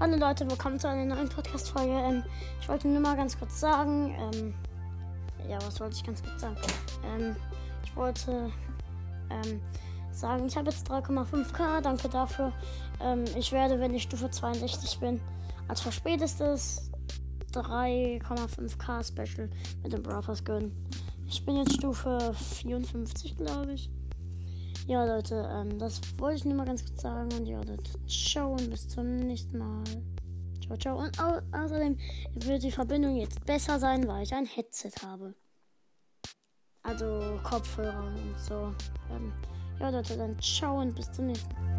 Hallo Leute, willkommen zu einer neuen Podcast-Folge. Ähm, ich wollte nur mal ganz kurz sagen, ähm, ja, was wollte ich ganz kurz sagen? Ähm, ich wollte ähm, sagen, ich habe jetzt 3,5k, danke dafür. Ähm, ich werde, wenn ich Stufe 62 bin, als verspätestes 3,5k Special mit dem Brothers gönnen. Ich bin jetzt Stufe 54, glaube ich. Ja, Leute, ähm, das wollte ich nur mal ganz kurz sagen. Und ja, Leute, ciao und bis zum nächsten Mal. Ciao, ciao. Und au außerdem wird die Verbindung jetzt besser sein, weil ich ein Headset habe. Also Kopfhörer und so. Ähm, ja, Leute, dann ciao und bis zum nächsten Mal.